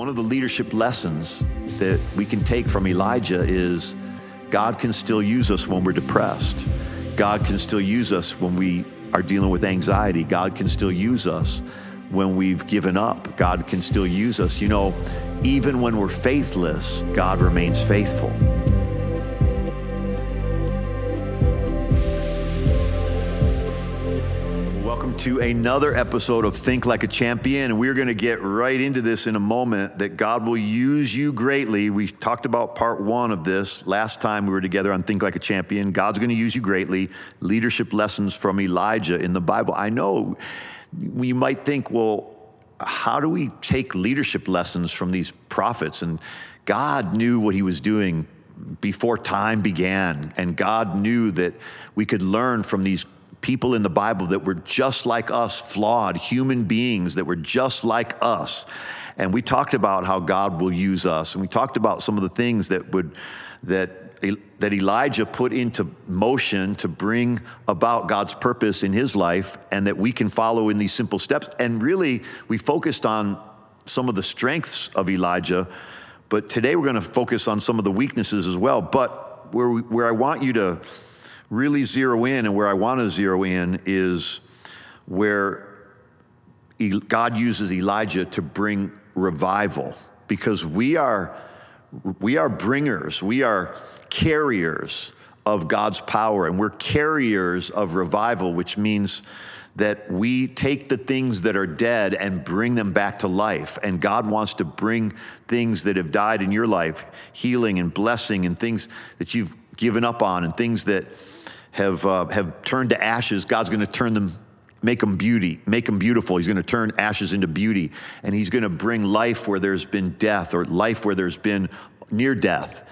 One of the leadership lessons that we can take from Elijah is God can still use us when we're depressed. God can still use us when we are dealing with anxiety. God can still use us when we've given up. God can still use us. You know, even when we're faithless, God remains faithful. To another episode of Think Like a Champion. And we're going to get right into this in a moment that God will use you greatly. We talked about part one of this last time we were together on Think Like a Champion. God's going to use you greatly. Leadership lessons from Elijah in the Bible. I know you might think, well, how do we take leadership lessons from these prophets? And God knew what he was doing before time began. And God knew that we could learn from these people in the Bible that were just like us, flawed human beings that were just like us. And we talked about how God will use us. And we talked about some of the things that would, that that Elijah put into motion to bring about God's purpose in his life and that we can follow in these simple steps. And really, we focused on some of the strengths of Elijah, but today we're going to focus on some of the weaknesses as well. But where, we, where I want you to really zero in and where I want to zero in is where God uses Elijah to bring revival because we are we are bringers we are carriers of God's power and we're carriers of revival which means that we take the things that are dead and bring them back to life. And God wants to bring things that have died in your life healing and blessing and things that you've given up on and things that have, uh, have turned to ashes, God's going to turn them, make them beauty, make them beautiful. He's going to turn ashes into beauty. And He's going to bring life where there's been death or life where there's been near death.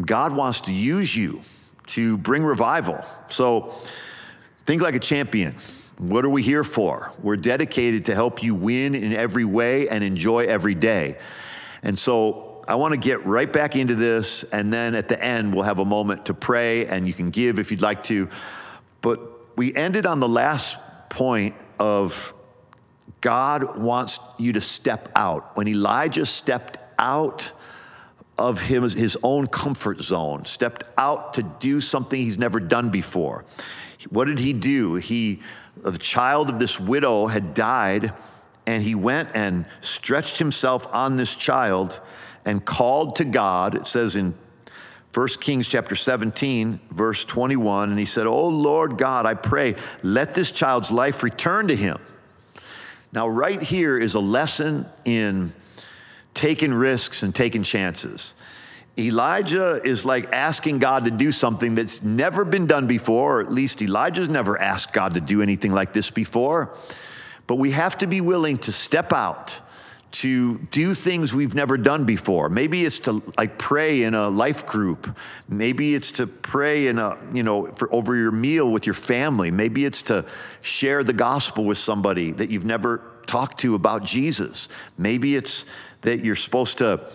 God wants to use you to bring revival. So think like a champion. What are we here for? We're dedicated to help you win in every way and enjoy every day. And so I want to get right back into this, and then at the end, we'll have a moment to pray, and you can give if you'd like to. But we ended on the last point of God wants you to step out. When Elijah stepped out of his, his own comfort zone, stepped out to do something he's never done before. What did he do? He, the child of this widow had died, and he went and stretched himself on this child and called to God. It says in 1 Kings chapter 17, verse 21, and he said, Oh Lord God, I pray, let this child's life return to him. Now, right here is a lesson in taking risks and taking chances. Elijah is like asking God to do something that's never been done before, or at least Elijah's never asked God to do anything like this before. But we have to be willing to step out to do things we've never done before. Maybe it's to like pray in a life group. Maybe it's to pray in a, you know, for over your meal with your family. Maybe it's to share the gospel with somebody that you've never talked to about Jesus. Maybe it's that you're supposed to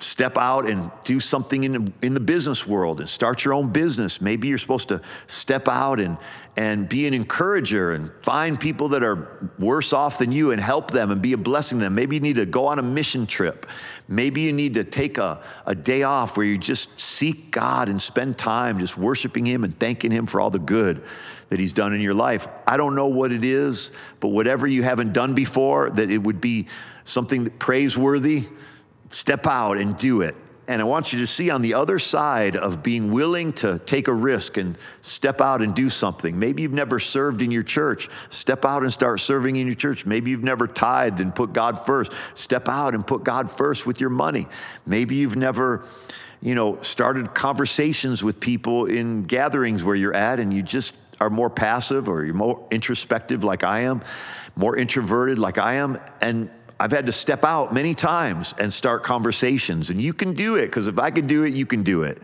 step out and do something in, in the business world and start your own business. Maybe you're supposed to step out and, and be an encourager and find people that are worse off than you and help them and be a blessing to them. Maybe you need to go on a mission trip. Maybe you need to take a, a day off where you just seek God and spend time just worshiping Him and thanking Him for all the good that He's done in your life. I don't know what it is, but whatever you haven't done before, that it would be something praiseworthy Step out and do it. And I want you to see on the other side of being willing to take a risk and step out and do something. Maybe you've never served in your church. Step out and start serving in your church. Maybe you've never tithed and put God first. Step out and put God first with your money. Maybe you've never, you know, started conversations with people in gatherings where you're at and you just are more passive or you're more introspective like I am, more introverted like I am. And I've had to step out many times and start conversations, and you can do it because if I could do it, you can do it.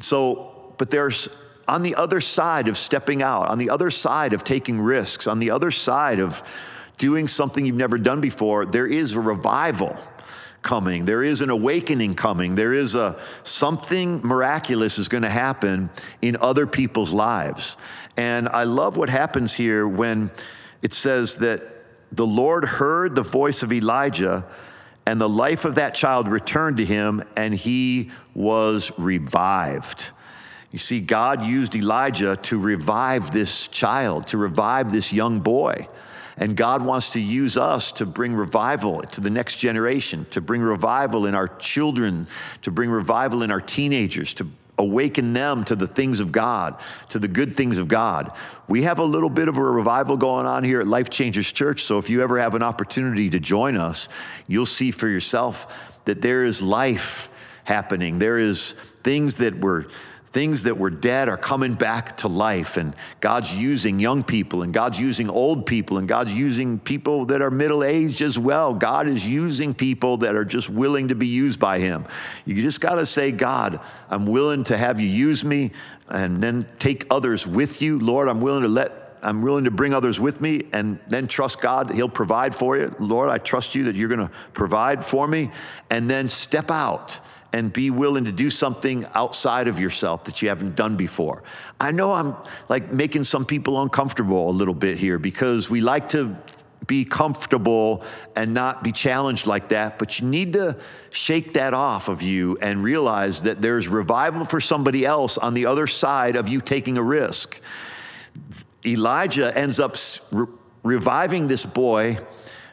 So, but there's on the other side of stepping out, on the other side of taking risks, on the other side of doing something you've never done before, there is a revival coming. There is an awakening coming. There is a something miraculous is going to happen in other people's lives. And I love what happens here when it says that the Lord heard the voice of Elijah And the life of that child returned to him, and he was revived. You see, God used Elijah to revive this child, to revive this young boy. And God wants to use us to bring revival to the next generation, to bring revival in our children, to bring revival in our teenagers, to awaken them to the things of God, to the good things of God. We have a little bit of a revival going on here at Life Changers Church. So if you ever have an opportunity to join us, you'll see for yourself that there is life happening. There is things that were things that were dead are coming back to life and God's using young people and God's using old people and God's using people that are middle aged as well. God is using people that are just willing to be used by him. You just got to say, God, I'm willing to have you use me and then take others with you. Lord, I'm willing to let I'm willing to bring others with me and then trust God. He'll provide for you. Lord, I trust you that you're going to provide for me. And then step out and be willing to do something outside of yourself that you haven't done before. I know I'm like making some people uncomfortable a little bit here because we like to be comfortable and not be challenged like that, but you need to shake that off of you and realize that there's revival for somebody else on the other side of you taking a risk. Elijah ends up re- reviving this boy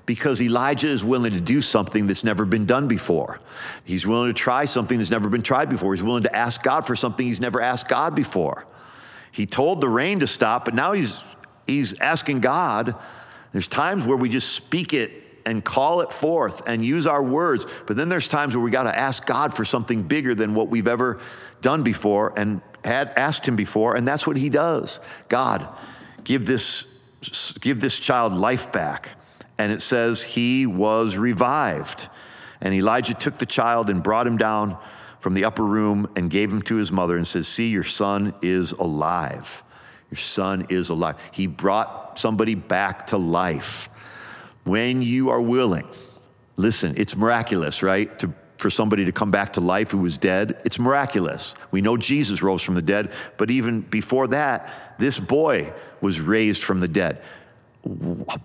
because Elijah is willing to do something that's never been done before. He's willing to try something that's never been tried before. He's willing to ask God for something he's never asked God before. He told the rain to stop, but now he's, he's asking God. There's times where we just speak it and call it forth and use our words, but then there's times where we got to ask God for something bigger than what we've ever done before and had asked him before, and that's what he does. God, give this, give this child life back and it says he was revived. And Elijah took the child and brought him down from the upper room and gave him to his mother and says, See, your son is alive. Your son is alive. He brought somebody back to life. When you are willing, listen, it's miraculous, right? To, for somebody to come back to life who was dead, it's miraculous. We know Jesus rose from the dead, but even before that, this boy was raised from the dead.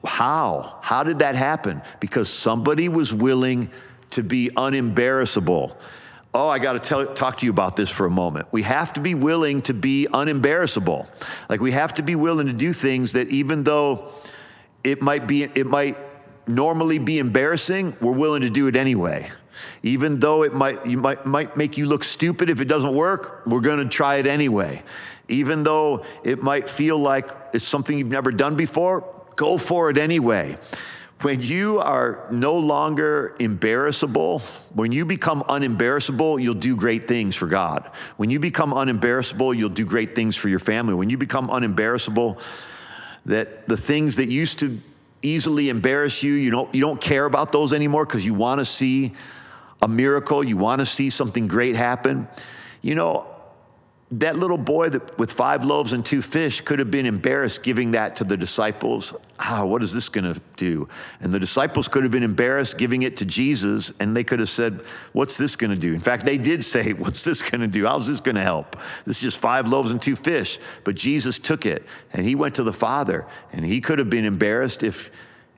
How? How did that happen? Because somebody was willing to be unembarrassable. Oh, I got to talk to you about this for a moment. We have to be willing to be unembarrassable. Like we have to be willing to do things that even though it might be it might normally be embarrassing, we're willing to do it anyway. Even though it might you might might make you look stupid if it doesn't work, we're going to try it anyway. Even though it might feel like it's something you've never done before, go for it anyway. When you are no longer embarrassable, when you become unembarrassable, you'll do great things for God. When you become unembarrassable, you'll do great things for your family. When you become unembarrassable, that the things that used to easily embarrass you, you don't, you don't care about those anymore because you want to see a miracle, you want to see something great happen. You know, that little boy that, with five loaves and two fish could have been embarrassed giving that to the disciples. Ah, what is this going to do? And the disciples could have been embarrassed giving it to Jesus, and they could have said, What's this going to do? In fact, they did say, What's this going to do? How's this going to help? This is just five loaves and two fish. But Jesus took it, and he went to the Father, and he could have been embarrassed if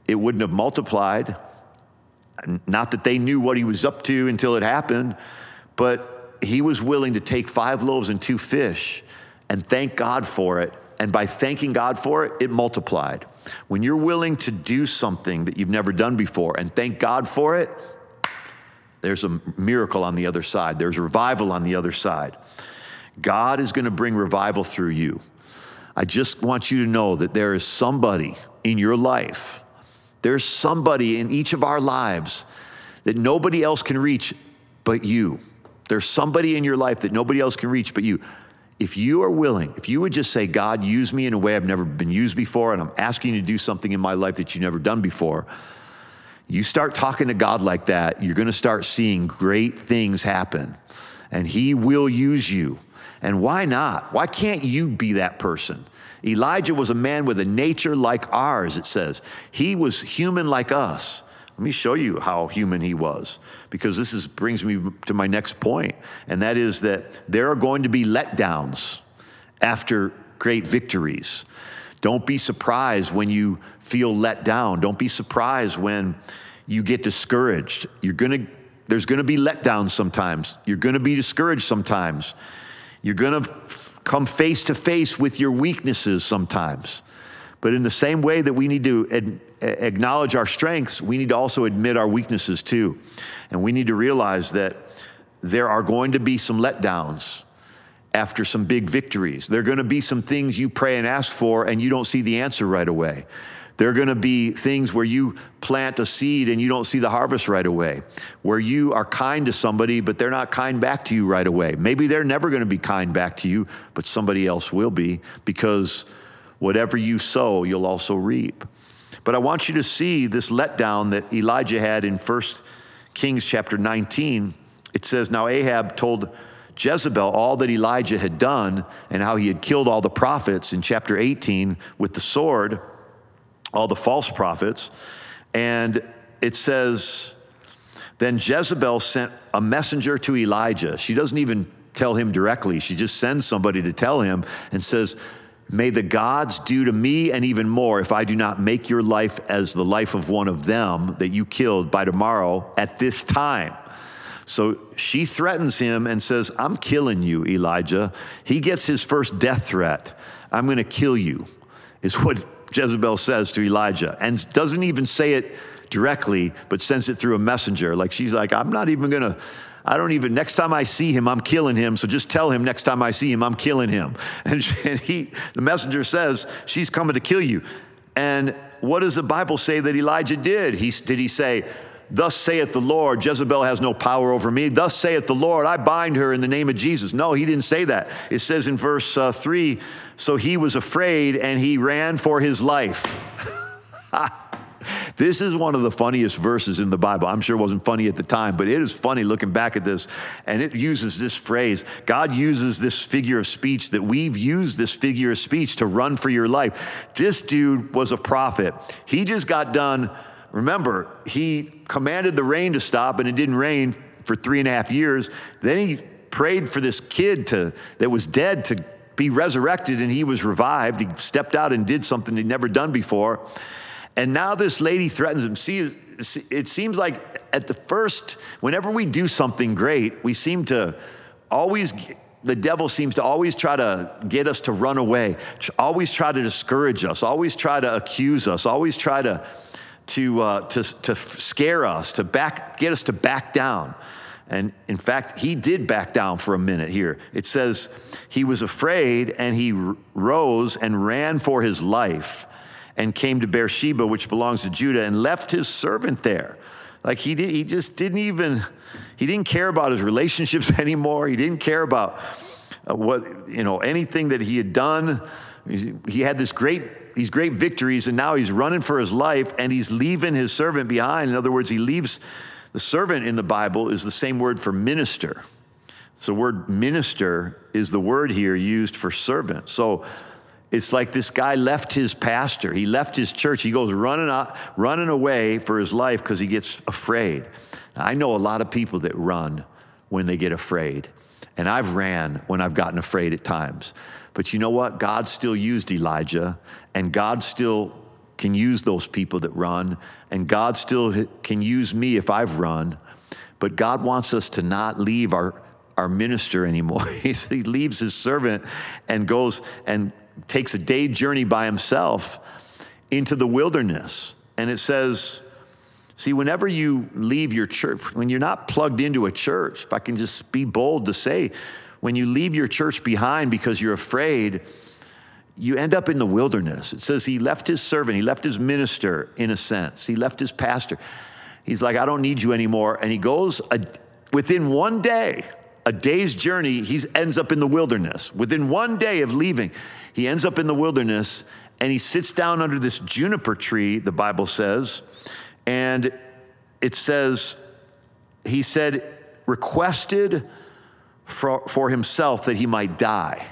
it wouldn't have multiplied. Not that they knew what he was up to until it happened, but he was willing to take five loaves and two fish and thank God for it. And by thanking God for it, it multiplied. When you're willing to do something that you've never done before and thank God for it, there's a miracle on the other side. There's revival on the other side. God is going to bring revival through you. I just want you to know that there is somebody in your life, there's somebody in each of our lives that nobody else can reach but you. There's somebody in your life that nobody else can reach but you. If you are willing, if you would just say, God, use me in a way I've never been used before, and I'm asking you to do something in my life that you've never done before, you start talking to God like that, you're going to start seeing great things happen. And He will use you. And why not? Why can't you be that person? Elijah was a man with a nature like ours, it says. He was human like us. Let me show you how human he was, because this is, brings me to my next point, and that is that there are going to be letdowns after great victories. Don't be surprised when you feel let down. Don't be surprised when you get discouraged. You're gonna, there's gonna be letdowns sometimes. You're gonna be discouraged sometimes. You're gonna come face to face with your weaknesses sometimes. But in the same way that we need to ad- acknowledge our strengths, we need to also admit our weaknesses too. And we need to realize that there are going to be some letdowns after some big victories. There are going to be some things you pray and ask for and you don't see the answer right away. There are going to be things where you plant a seed and you don't see the harvest right away, where you are kind to somebody, but they're not kind back to you right away. Maybe they're never going to be kind back to you, but somebody else will be because whatever you sow, you'll also reap. But I want you to see this letdown that Elijah had in 1 Kings chapter 19. It says, Now Ahab told Jezebel all that Elijah had done and how he had killed all the prophets in chapter 18 with the sword, all the false prophets. And it says, then Jezebel sent a messenger to Elijah. She doesn't even tell him directly, she just sends somebody to tell him and says, May the gods do to me and even more if I do not make your life as the life of one of them that you killed by tomorrow at this time. So she threatens him and says, I'm killing you, Elijah. He gets his first death threat. I'm going to kill you, is what Jezebel says to Elijah, and doesn't even say it directly, but sends it through a messenger. Like she's like, I'm not even going to. I don't even, next time I see him, I'm killing him. So just tell him next time I see him, I'm killing him. And, and he, the messenger says, she's coming to kill you. And what does the Bible say that Elijah did? He, did he say, Thus saith the Lord, Jezebel has no power over me. Thus saith the Lord, I bind her in the name of Jesus. No, he didn't say that. It says in verse uh, 3 so he was afraid and he ran for his life. this is one of the funniest verses in the Bible. I'm sure it wasn't funny at the time, but it is funny looking back at this. And it uses this phrase. God uses this figure of speech that we've used this figure of speech to run for your life. This dude was a prophet. He just got done Remember, he commanded the rain to stop and it didn't rain for three and a half years. Then he prayed for this kid to, that was dead to be resurrected and he was revived. He stepped out and did something he'd never done before. And now this lady threatens him. See, it seems like at the first, whenever we do something great, we seem to always, the devil seems to always try to get us to run away, always try to discourage us, always try to accuse us, always try to to, uh, to, to scare us, to back, get us to back down. And in fact, he did back down for a minute here. It says he was afraid and he rose and ran for his life and came to Beersheba, which belongs to Judah, and left his servant there. Like he, did, he just didn't even, he didn't care about his relationships anymore. He didn't care about uh, what, you know, anything that he had done. He had this great these great victories, and now he's running for his life and he's leaving his servant behind. In other words, he leaves the servant in the Bible is the same word for minister. So, the word minister is the word here used for servant. So, it's like this guy left his pastor, he left his church, he goes running, out, running away for his life because he gets afraid. Now, I know a lot of people that run when they get afraid, and I've ran when I've gotten afraid at times. But you know what? God still used Elijah, and God still can use those people that run, and God still can use me if I've run. But God wants us to not leave our, our minister anymore. he leaves his servant and goes and takes a day journey by himself into the wilderness. And it says, see, whenever you leave your church, when you're not plugged into a church, if I can just be bold to say, when you leave your church behind because you're afraid, you end up in the wilderness. It says he left his servant, he left his minister in a sense, he left his pastor. He's like, I don't need you anymore. And he goes a, within one day, a day's journey, he ends up in the wilderness. Within one day of leaving, he ends up in the wilderness and he sits down under this juniper tree, the Bible says. And it says, he said, requested for, for himself that he might die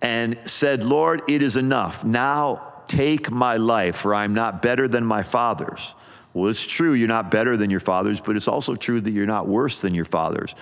and said, Lord, it is enough. Now take my life, for I'm not better than my fathers. Well, it's true you're not better than your fathers, but it's also true that you're not worse than your fathers.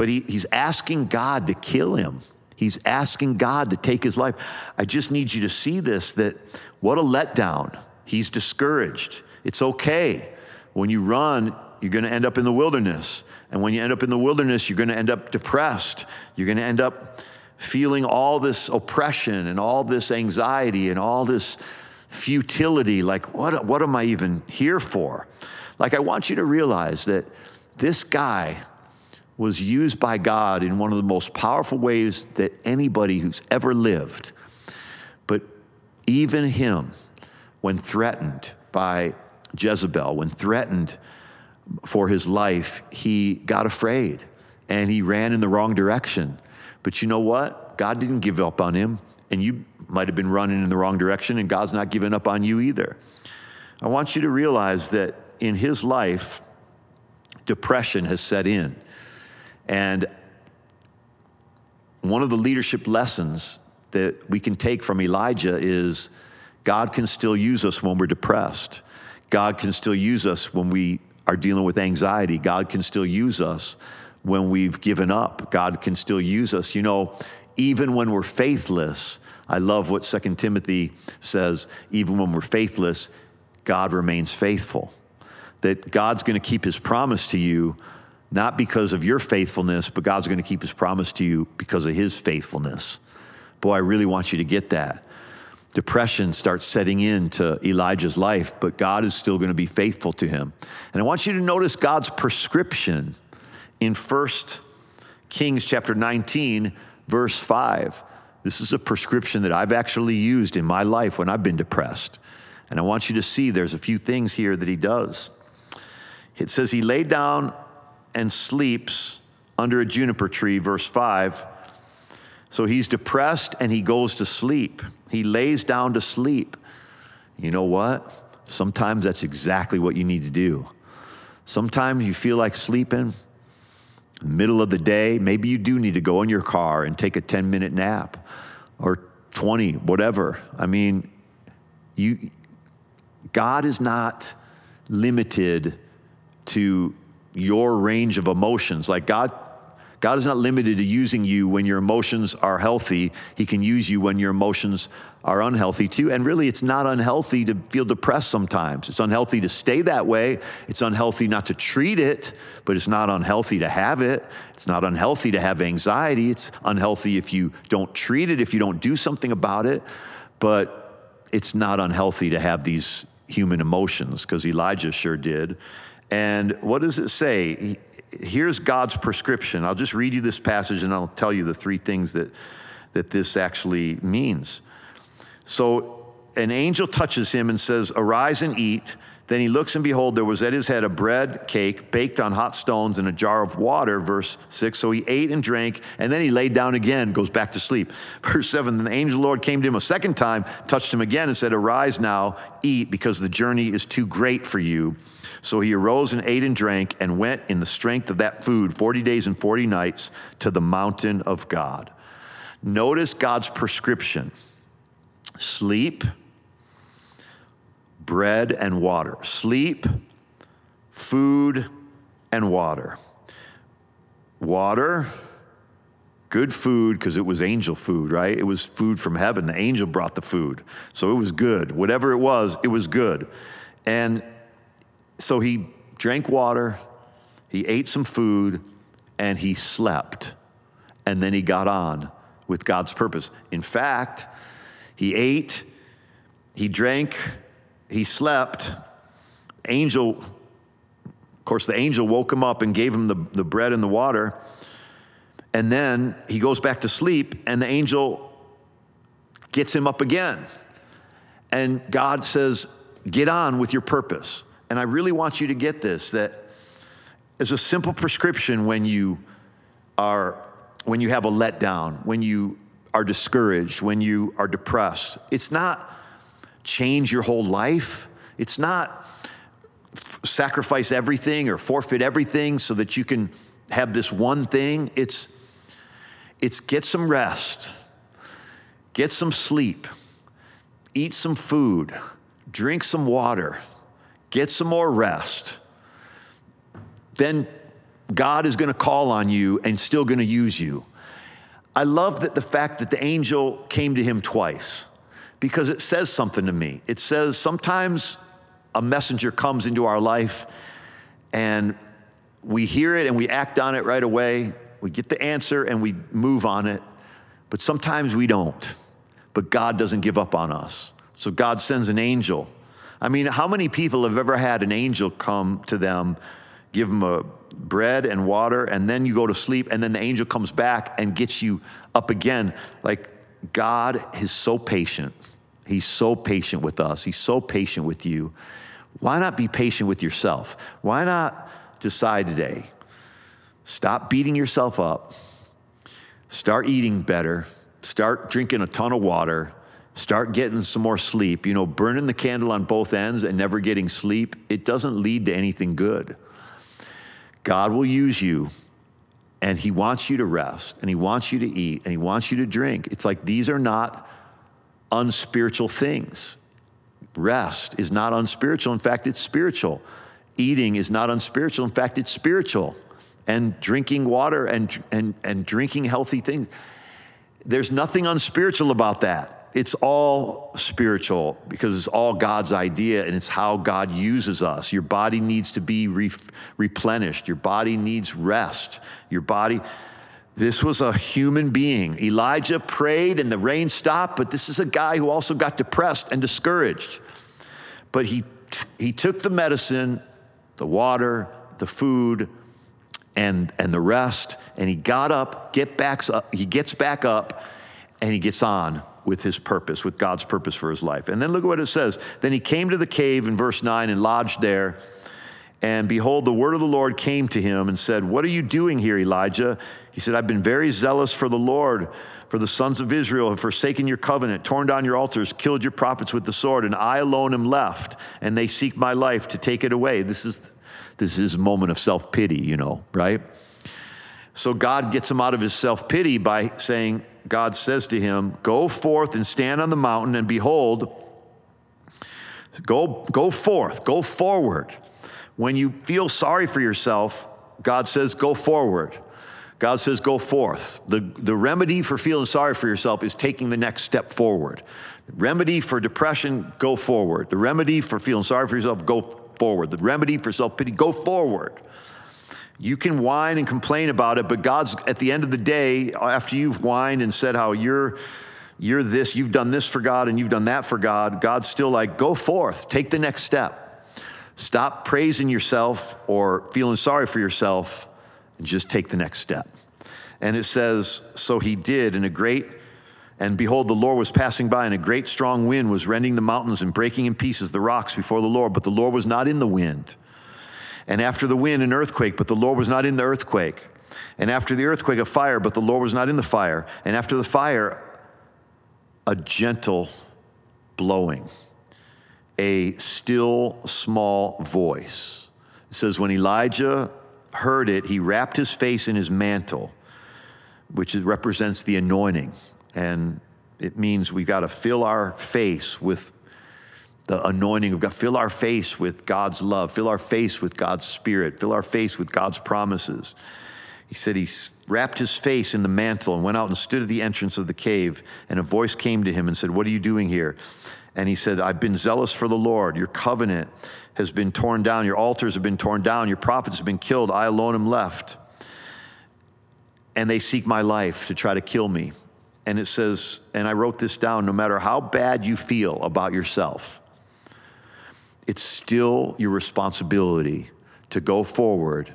But he, he's asking God to kill him. He's asking God to take his life. I just need you to see this that what a letdown. He's discouraged. It's okay. when you run, you're going to end up in the wilderness. And when you end up in the wilderness, you're going to end up depressed. You're going to end up feeling all this oppression and all this anxiety and all this futility. Like, what, what am I even here for? Like, I want you to realize that this guy was used by God in one of the most powerful ways that anybody who's ever lived. But even him, when threatened by Jezebel, when threatened for his life, he got afraid and he ran in the wrong direction. But you know what? God didn't give up on him, and you might have been running in the wrong direction, and God's not giving up on you either. I want you to realize that in his life, depression has set in. And one of the leadership lessons that we can take from Elijah is God can still use us when we're depressed. God can still use us when we are dealing with anxiety. God can still use us when we've given up. God can still use us. You know, even when we're faithless, I love what Second Timothy says, even when we're faithless, God remains faithful. That God's going to keep his promise to you, not because of your faithfulness, but God's going to keep his promise to you because of his faithfulness. Boy, I really want you to get that depression starts setting into Elijah's life, but God is still going to be faithful to him. And I want you to notice God's prescription in 1 Kings chapter 19, verse 5. This is a prescription that I've actually used in my life when I've been depressed. And I want you to see there's a few things here that he does. It says he laid down and sleeps under a juniper tree, verse 5. So he's depressed and he goes to sleep. He lays down to sleep. You know what? Sometimes that's exactly what you need to do. Sometimes you feel like sleeping, middle of the day, maybe you do need to go in your car and take a 10 minute nap or 20, whatever. I mean, you, God is not limited to your range of emotions. Like God God is not limited to using you when your emotions are healthy. He can use you when your emotions are unhealthy too. And really, it's not unhealthy to feel depressed sometimes. It's unhealthy to stay that way. It's unhealthy not to treat it, but it's not unhealthy to have it. It's not unhealthy to have anxiety. It's unhealthy if you don't treat it, if you don't do something about it. But it's not unhealthy to have these human emotions because Elijah sure did. And what does it say? here's God's prescription. I'll just read you this passage and I'll tell you the three things that, that this actually means. So an angel touches him and says, Arise and eat. Then he looks and behold, there was at his head a bread cake baked on hot stones and a jar of water, verse 6. So he ate and drank, and then he laid down again, goes back to sleep. Verse 7 Then the angel the Lord came to him a second time, touched him again, and said, Arise now, eat, because the journey is too great for you. So he arose and ate and drank and went in the strength of that food 40 days and 40 nights to the mountain of God. Notice God's prescription sleep, bread, and water. Sleep, food, and water. Water, good food because it was angel food, right? It was food from heaven. The angel brought the food. So it was good. Whatever it was, it was good. And so he drank water, he ate some food, and he slept. And then he got on with God's purpose. In fact, he ate, he drank, he slept. Angel, of course, the angel woke him up and gave him the, the bread and the water. And then he goes back to sleep, and the angel gets him up again. And God says, Get on with your purpose. And I really want you to get this that as a simple prescription when you are when you have a letdown, when you are discouraged, when you are depressed. It's not change your whole life. It's not f- sacrifice everything or forfeit everything so that you can have this one thing. It's it's get some rest. Get some sleep. Eat some food. Drink some water get some more rest, then God is going to call on you and still going to use you. I love that the fact that the angel came to him twice because it says something to me. It says sometimes a messenger comes into our life and we hear it and we act on it right away. We get the answer and we move on it. But sometimes we don't. But God doesn't give up on us. So God sends an angel. I mean, how many people have ever had an angel come to them, give them a bread and water, and then you go to sleep, and then the angel comes back and gets you up again? Like, God is so patient. He's so patient with us. He's so patient with you. Why not be patient with yourself? Why not decide today? Stop beating yourself up. Start eating better. Start drinking a ton of water. Start getting some more sleep. You know, burning the candle on both ends and never getting sleep, it doesn't lead to anything good. God will use you and He wants you to rest and He wants you to eat and He wants you to drink. It's like these are not unspiritual things. Rest is not unspiritual. In fact, it's spiritual. Eating is not unspiritual. In fact, it's spiritual. And drinking water and, and, and drinking healthy things. There's nothing unspiritual about that. It's all spiritual because it's all God's idea and it's how God uses us. Your body needs to be re- replenished, your body needs rest. Your body, this was a human being. Elijah prayed and the rain stopped, but this is a guy who also got depressed and discouraged. But he, he took the medicine, the water, the food, and, and the rest, and he got up, get back up, he gets back up, and he gets on with his purpose, with God's purpose for his life. And then look at what it says. Then he came to the cave in verse 9 and lodged there. And behold, the word of the Lord came to him and said, What are you doing here, Elijah? He said, I've been very zealous for the Lord, for the sons of Israel have forsaken your covenant, torn down your altars, killed your prophets with the sword, and I alone am left, and they seek my life to take it away. This is this is a moment of self pity, you know, right? So God gets him out of his self pity by saying, God says to him, Go forth and stand on the mountain, and behold, go, go forth, go forward. When you feel sorry for yourself, God says, Go forward. God says, go forth. The, the remedy for feeling sorry for yourself is taking the next step forward. The remedy for depression, go forward. The remedy for feeling sorry for yourself, go forward. The remedy for self pity, go forward. You can whine and complain about it, but God's at the end of the day, after you've whined and said how you're you're this, you've done this for God and you've done that for God, God's still like, go forth, take the next step. Stop praising yourself or feeling sorry for yourself and just take the next step. And it says, So he did, and a great, and behold, the Lord was passing by, and a great strong wind was rending the mountains and breaking in pieces the rocks before the Lord, but the Lord was not in the wind. And after the wind, an earthquake, but the Lord was not in the earthquake. And after the earthquake, a fire, but the Lord was not in the fire. And after the fire, a gentle blowing, a still small voice. It says, When Elijah heard it, he wrapped his face in his mantle, which represents the anointing. And it means we got to fill our face with the anointing of God, fill our face with God's love, fill our face with God's spirit, fill our face with God's promises. He said he wrapped his face in the mantle and went out and stood at the entrance of the cave. And a voice came to him and said, What are you doing here? And he said, I've been zealous for the Lord. Your covenant has been torn down. Your altars have been torn down. Your prophets have been killed. I alone am left. And they seek my life to try to kill me. And it says, and I wrote this down no matter how bad you feel about yourself, it's still your responsibility to go forward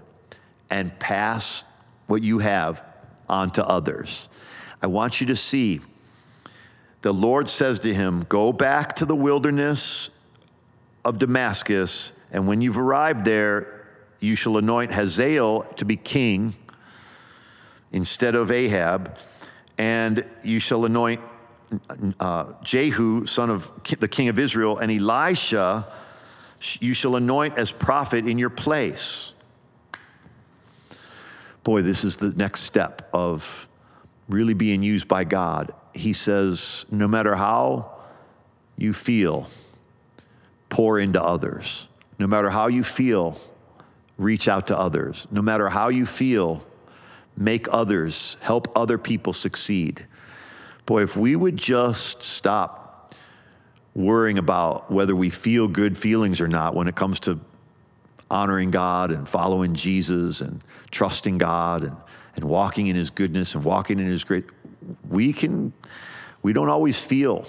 and pass what you have on to others. I want you to see the Lord says to him, Go back to the wilderness of Damascus, and when you've arrived there, you shall anoint Hazael to be king instead of Ahab, and you shall anoint uh, Jehu, son of the king of Israel, and Elisha, you shall anoint as prophet in your place. Boy, this is the next step of really being used by God. He says, no matter how you feel, pour into others. No matter how you feel, reach out to others. No matter how you feel, make others, help other people succeed. Boy, if we would just stop worrying about whether we feel good feelings or not when it comes to honoring God and following Jesus and trusting God and, and walking in his goodness and walking in his great, we can, we don't always feel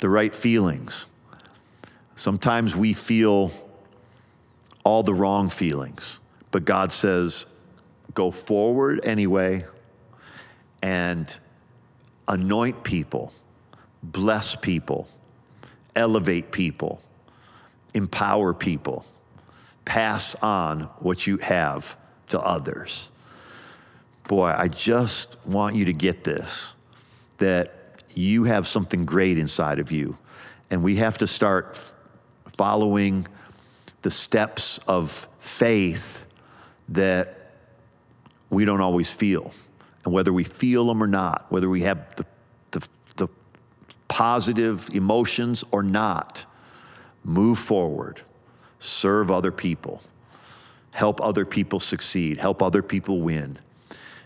the right feelings. Sometimes we feel all the wrong feelings, but God says, go forward anyway and anoint people, bless people, elevate people, empower people, pass on what you have to others. Boy, I just want you to get this that you have something great inside of you. And we have to start following the steps of faith that we don't always feel. And whether we feel them or not, whether we have the, positive emotions or not, move forward, serve other people, help other people succeed, help other people win.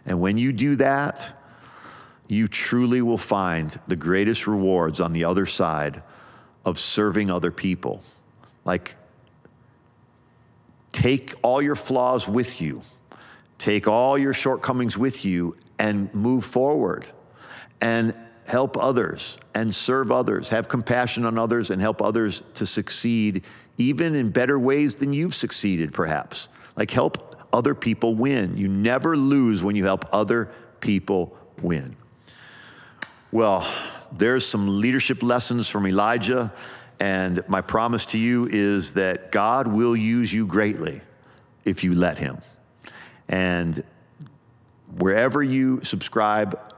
And when you do that, you truly will find the greatest rewards on the other side of serving other people. Like, take all your flaws with you, take all your shortcomings with you, and move forward and help others and serve others, have compassion on others, and help others to succeed even in better ways than you've succeeded, perhaps. Like, help other people win. You never lose when you help other people win. Well, there's some leadership lessons from Elijah, and my promise to you is that God will use you greatly if you let Him. And wherever you subscribe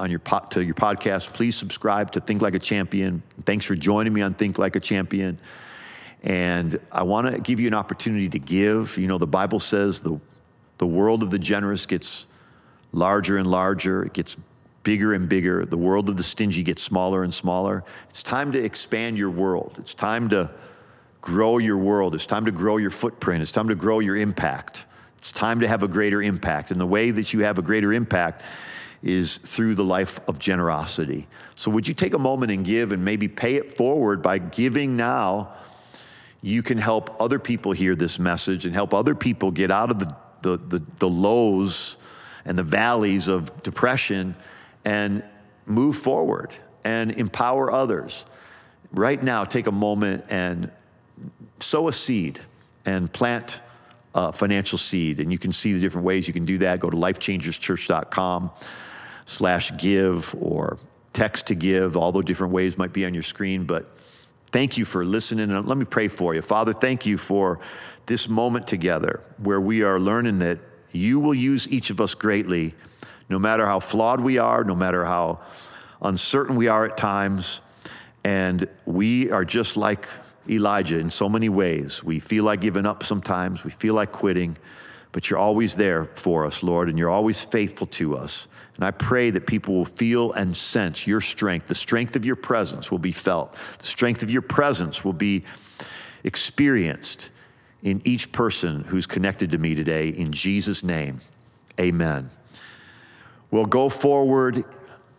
on your po- to your podcast, please subscribe to Think Like a Champion. Thanks for joining me on Think Like a Champion. And I want to give you an opportunity to give. You know, the Bible says the, the world of the generous gets larger and larger, it gets bigger and bigger. The world of the stingy gets smaller and smaller. It's time to expand your world. It's time to grow your world. It's time to grow your footprint. It's time to grow your impact. It's time to have a greater impact. And the way that you have a greater impact is through the life of generosity. So, would you take a moment and give and maybe pay it forward by giving now? You can help other people hear this message and help other people get out of the, the, the, the lows and the valleys of depression and move forward and empower others. Right now, take a moment and sow a seed and plant a financial seed. And you can see the different ways you can do that. Go to lifechangerschurch.com slash give or text to give. All the different ways might be on your screen. But thank you for listening. And let me pray for you. Father, thank you for this moment together where we are learning that you will use each of us greatly no matter how flawed we are, no matter how uncertain we are at times. And we are just like Elijah in so many ways. We feel like giving up sometimes, we feel like quitting, but you're always there for us, Lord, and you're always faithful to us. And I pray that people will feel and sense your strength. The strength of your presence will be felt, the strength of your presence will be experienced in each person who's connected to me today. In Jesus' name, amen We'll go forward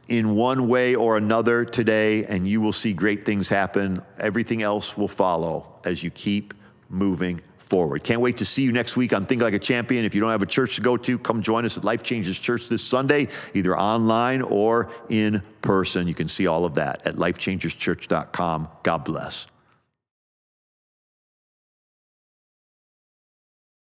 in one way or another today, and you will see great things happen. Everything else will follow as you keep moving forward. Can't wait to see you next week on Think Like a Champion. If you don't have a church to go to, come join us at Life Changers Church this Sunday, either online or in person. You can see all of that at lifechangerschurch.com. God bless.